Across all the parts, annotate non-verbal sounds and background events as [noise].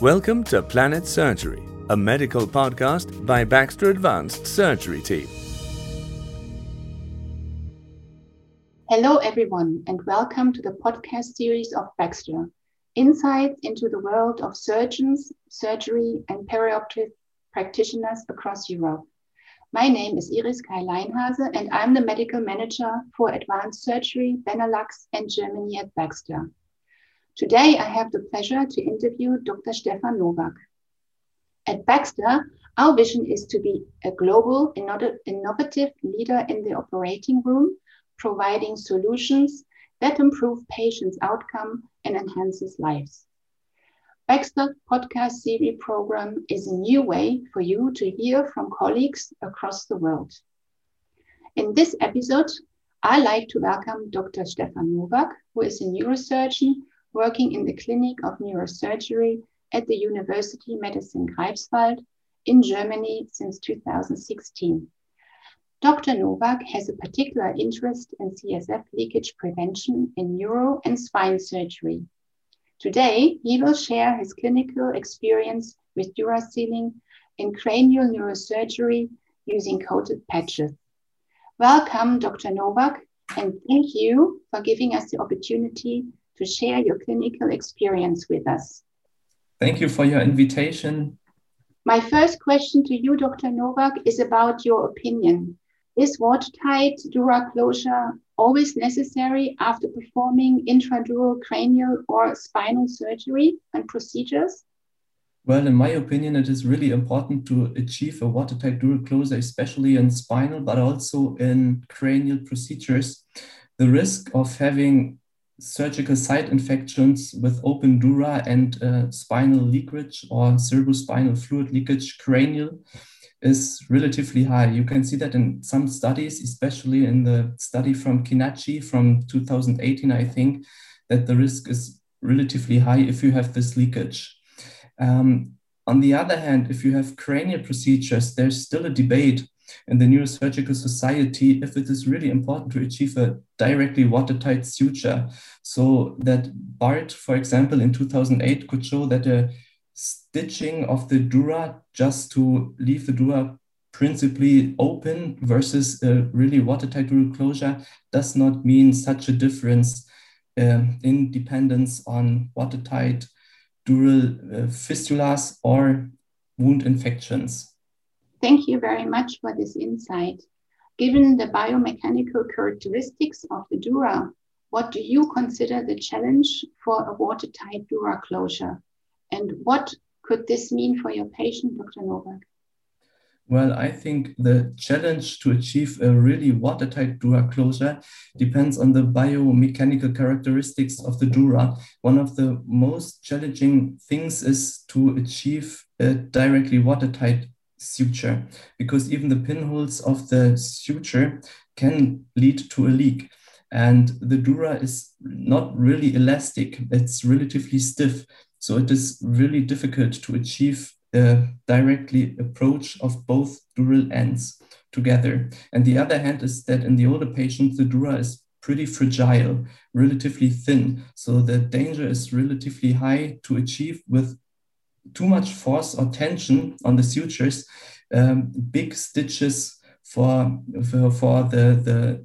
Welcome to Planet Surgery, a medical podcast by Baxter Advanced Surgery Team. Hello, everyone, and welcome to the podcast series of Baxter Insights into the world of surgeons, surgery, and perioperative practitioners across Europe. My name is Iris Kyle-Leinhase, and I'm the medical manager for advanced surgery, Benelux, and Germany at Baxter. Today, I have the pleasure to interview Dr. Stephan Nowak. At Baxter, our vision is to be a global, innovative leader in the operating room, providing solutions that improve patients' outcome and enhances lives. Baxter podcast series program is a new way for you to hear from colleagues across the world. In this episode, I like to welcome Dr. Stephan Nowak, who is a neurosurgeon working in the Clinic of Neurosurgery at the University Medicine Greifswald in Germany since 2016. Dr. Nowak has a particular interest in CSF leakage prevention in neuro and spine surgery. Today, he will share his clinical experience with durasealing in cranial neurosurgery using coated patches. Welcome, Dr. Nowak, and thank you for giving us the opportunity to share your clinical experience with us. Thank you for your invitation. My first question to you, Dr. Nowak, is about your opinion. Is watertight dura closure always necessary after performing intradural cranial or spinal surgery and procedures? Well, in my opinion, it is really important to achieve a watertight dural closure, especially in spinal, but also in cranial procedures. The risk of having surgical site infections with open dura and uh, spinal leakage or cerebrospinal fluid leakage cranial is relatively high. You can see that in some studies, especially in the study from Kinachi from 2018, I think, that the risk is relatively high if you have this leakage. Um, on the other hand, if you have cranial procedures, there's still a debate in the Neurosurgical Society if it is really important to achieve a directly watertight suture. So that Bart, for example, in 2008 could show that a stitching of the dura just to leave the dura principally open versus a really watertight dural closure does not mean such a difference uh, in dependence on watertight dural uh, fistulas or wound infections. Thank you very much for this insight. Given the biomechanical characteristics of the dura, what do you consider the challenge for a watertight dura closure? And what could this mean for your patient, Dr. Nowak? Well, I think the challenge to achieve a really watertight dura closure depends on the biomechanical characteristics of the dura. One of the most challenging things is to achieve a directly watertight suture because even the pinholes of the suture can lead to a leak. And the dura is not really elastic, it's relatively stiff. So it is really difficult to achieve directly approach of both dural ends together. And the other hand is that in the older patients, the dura is pretty fragile, relatively thin. So the danger is relatively high to achieve with too much force or tension on the sutures, um, big stitches for, for, for the, the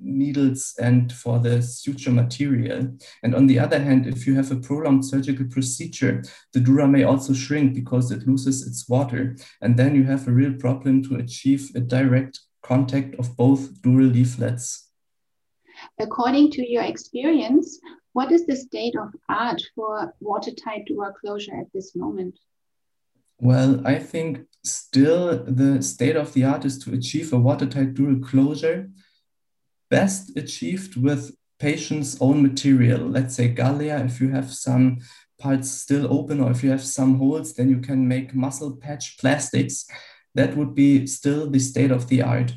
needles and for the suture material. And on the other hand, if you have a prolonged surgical procedure, the dura may also shrink because it loses its water. And then you have a real problem to achieve a direct contact of both dural leaflets. According to your experience, what is the state of art for watertight dura closure at this moment? Well, I think still the state of the art is to achieve a watertight dural closure, best achieved with patient's own material. Let's say Galea, if you have some parts still open or if you have some holes, then you can make muscle patch plastics. That would be still the state of the art.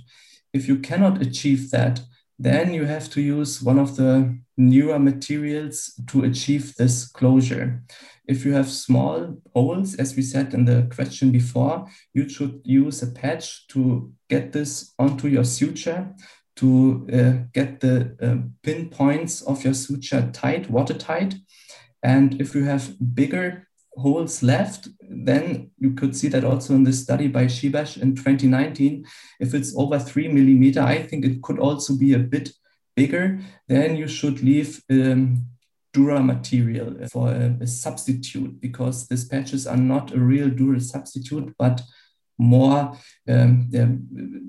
If you cannot achieve that, then you have to use one of the newer materials to achieve this closure. If you have small holes, as we said in the question before, you should use a patch to get this onto your suture to uh, get the uh, pinpoints of your suture tight, watertight. And if you have bigger holes left, then you could see that also in the study by Shibash in 2019. If it's over three millimeter, I think it could also be a bit bigger. Then you should leave um, Dura material for a, a, substitute because these patches are not a real Dura substitute, but more um,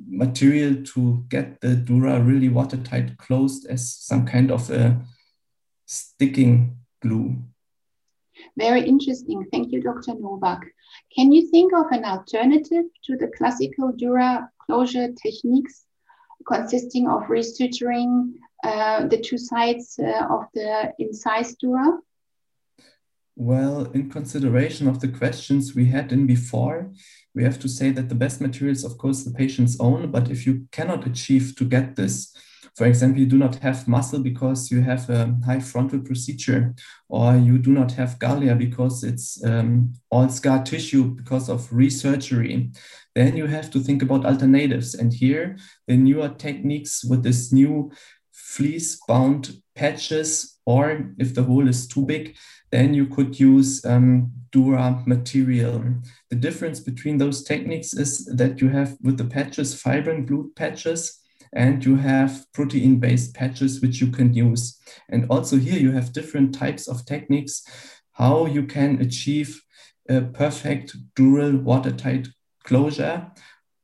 material to get the Dura really watertight closed as some kind of a sticking glue. Very interesting. Thank you, Dr. Nowak. Can you think of an alternative to the classical Dura closure techniques consisting of resuturing uh, the two sides uh, of the incised Dura? Well, in consideration of the questions we had in before, we have to say that the best material is, of course, the patient's own. But if you cannot achieve to get this, for example, you do not have muscle because you have a high frontal procedure, or you do not have galea because it's um, all scar tissue because of resurgery, then you have to think about alternatives. And here, the newer techniques with this new fleece bound patches, or if the hole is too big, then you could use um, Dura material. The difference between those techniques is that you have with the patches fibrin glued patches and you have protein based patches which you can use. And also here you have different types of techniques how you can achieve a perfect dural watertight closure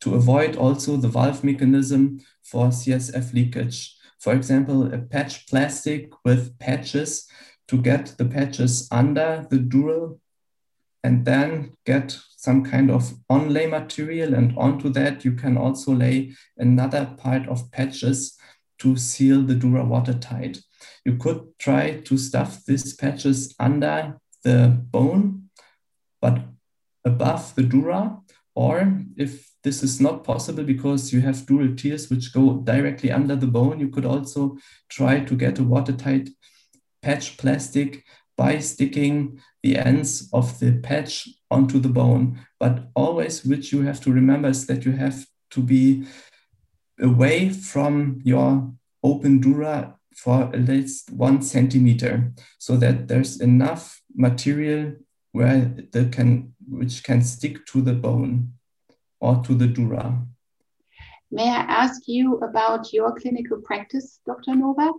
to avoid also the valve mechanism for CSF leakage. For example, a patch plastic with patches to get the patches under the dural and then get some kind of onlay material. And onto that, you can also lay another part of patches to seal the dura watertight. You could try to stuff these patches under the bone, but above the dura, or if this is not possible because you have dural tears which go directly under the bone, you could also try to get a watertight patch plastic by sticking the ends of the patch onto the bone. But always, which you have to remember is that you have to be away from your open dura for at least one centimeter so that there's enough material where the can which can stick to the bone or to the dura. May I ask you about your clinical practice, Dr. Nowak?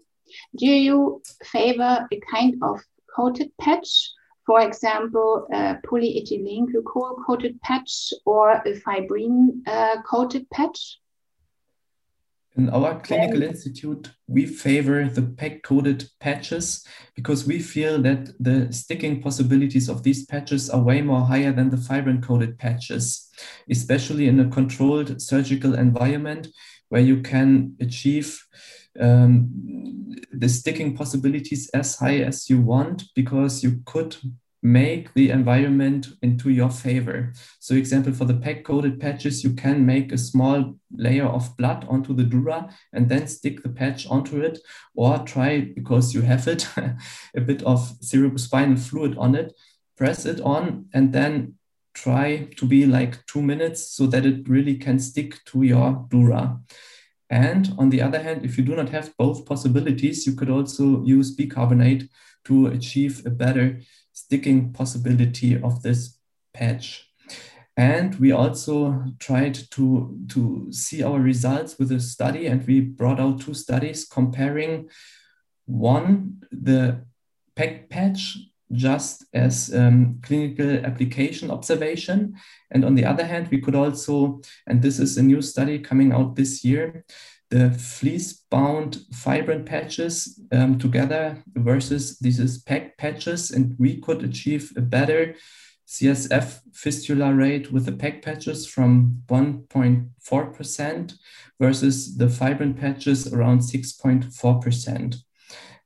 Do you favor a kind of coated patch, for example, a polyethylene glycol coated patch or a fibrin uh, coated patch? In our clinical institute, we favor the PEG coated patches because we feel that the sticking possibilities of these patches are way more higher than the fibrin coated patches, especially in a controlled surgical environment where you can achieve um, the sticking possibilities as high as you want because you could make the environment into your favor. So example, for the PEG coated patches, you can make a small layer of blood onto the dura and then stick the patch onto it or try, because you have it, [laughs] a bit of cerebrospinal fluid on it, press it on and then try to be like two minutes so that it really can stick to your dura. And on the other hand, if you do not have both possibilities, you could also use bicarbonate to achieve a better sticking possibility of this patch. And we also tried to, to see our results with a study, and we brought out two studies comparing one, the PEG patch just as um, clinical application observation. And on the other hand, we could also, and this is a new study coming out this year, the fleece bound fibrin patches um, together versus these PEG patches. And we could achieve a better CSF fistula rate with the PEG patches from 1.4% versus the fibrin patches around 6.4%.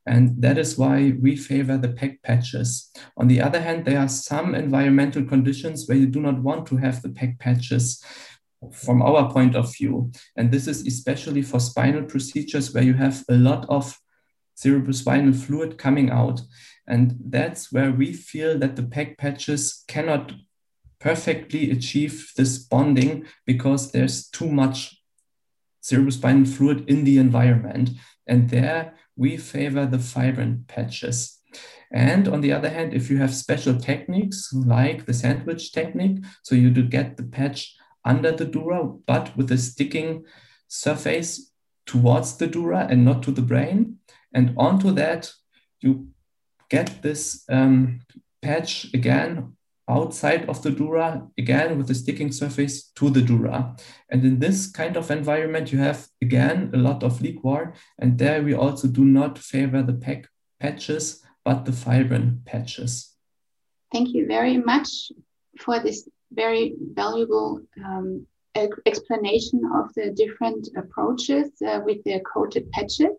And that is why we favor the PEG patches. On the other hand, there are some environmental conditions where you do not want to have the PEG patches from our point of view. And this is especially for spinal procedures where you have a lot of cerebrospinal fluid coming out. And that's where we feel that the PEG patches cannot perfectly achieve this bonding because there's too much cerebrospinal fluid in the environment. And there we favor the fibrin patches. And on the other hand, if you have special techniques like the sandwich technique, so you do get the patch under the dura, but with a sticking surface towards the dura and not to the brain. And onto that, you get this um, patch again outside of the dura, again with the sticking surface to the dura. And in this kind of environment, you have again a lot of liquor. And there we also do not favor the PEG patches, but the fibrin patches. Thank you very much for this very valuable um, explanation of the different approaches uh, with the coated patches.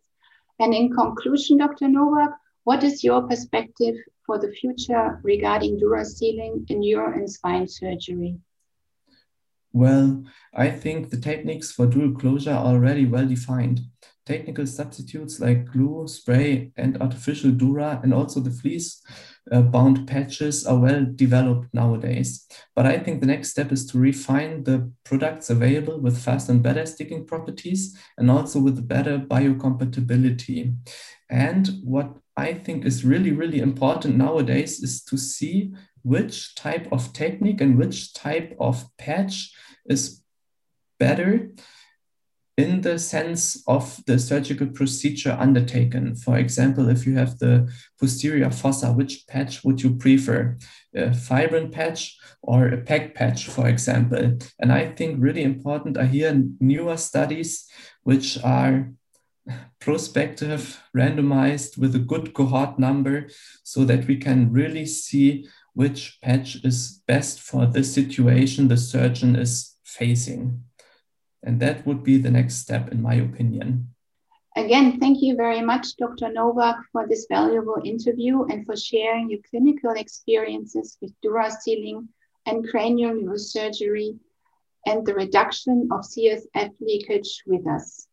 And in conclusion, Dr. Nowak, what is your perspective for the future regarding dura sealing in neuro and spine surgery? Well, I think the techniques for dural closure are already well defined. Technical substitutes like glue, spray, and artificial dura, and also the fleece uh, bound patches are well developed nowadays. But I think the next step is to refine the products available with fast and better sticking properties and also with better biocompatibility. And what I think is really, really important nowadays is to see which type of technique and which type of patch is better in the sense of the surgical procedure undertaken. For example, if you have the posterior fossa, which patch would you prefer? A fibrin patch or a PEG patch, for example? And I think really important are here newer studies which are prospective, randomized with a good cohort number so that we can really see which patch is best for the situation the surgeon is facing. And that would be the next step, in my opinion. Again, thank you very much, Dr. Nowak, for this valuable interview and for sharing your clinical experiences with dura sealing and cranial neurosurgery and the reduction of CSF leakage with us.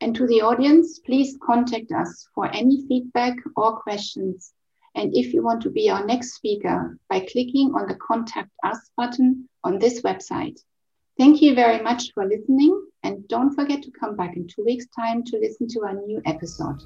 And to the audience, please contact us for any feedback or questions. And if you want to be our next speaker, by clicking on the Contact Us button on this website. Thank you very much for listening, and don't forget to come back in two weeks' time to listen to our new episode.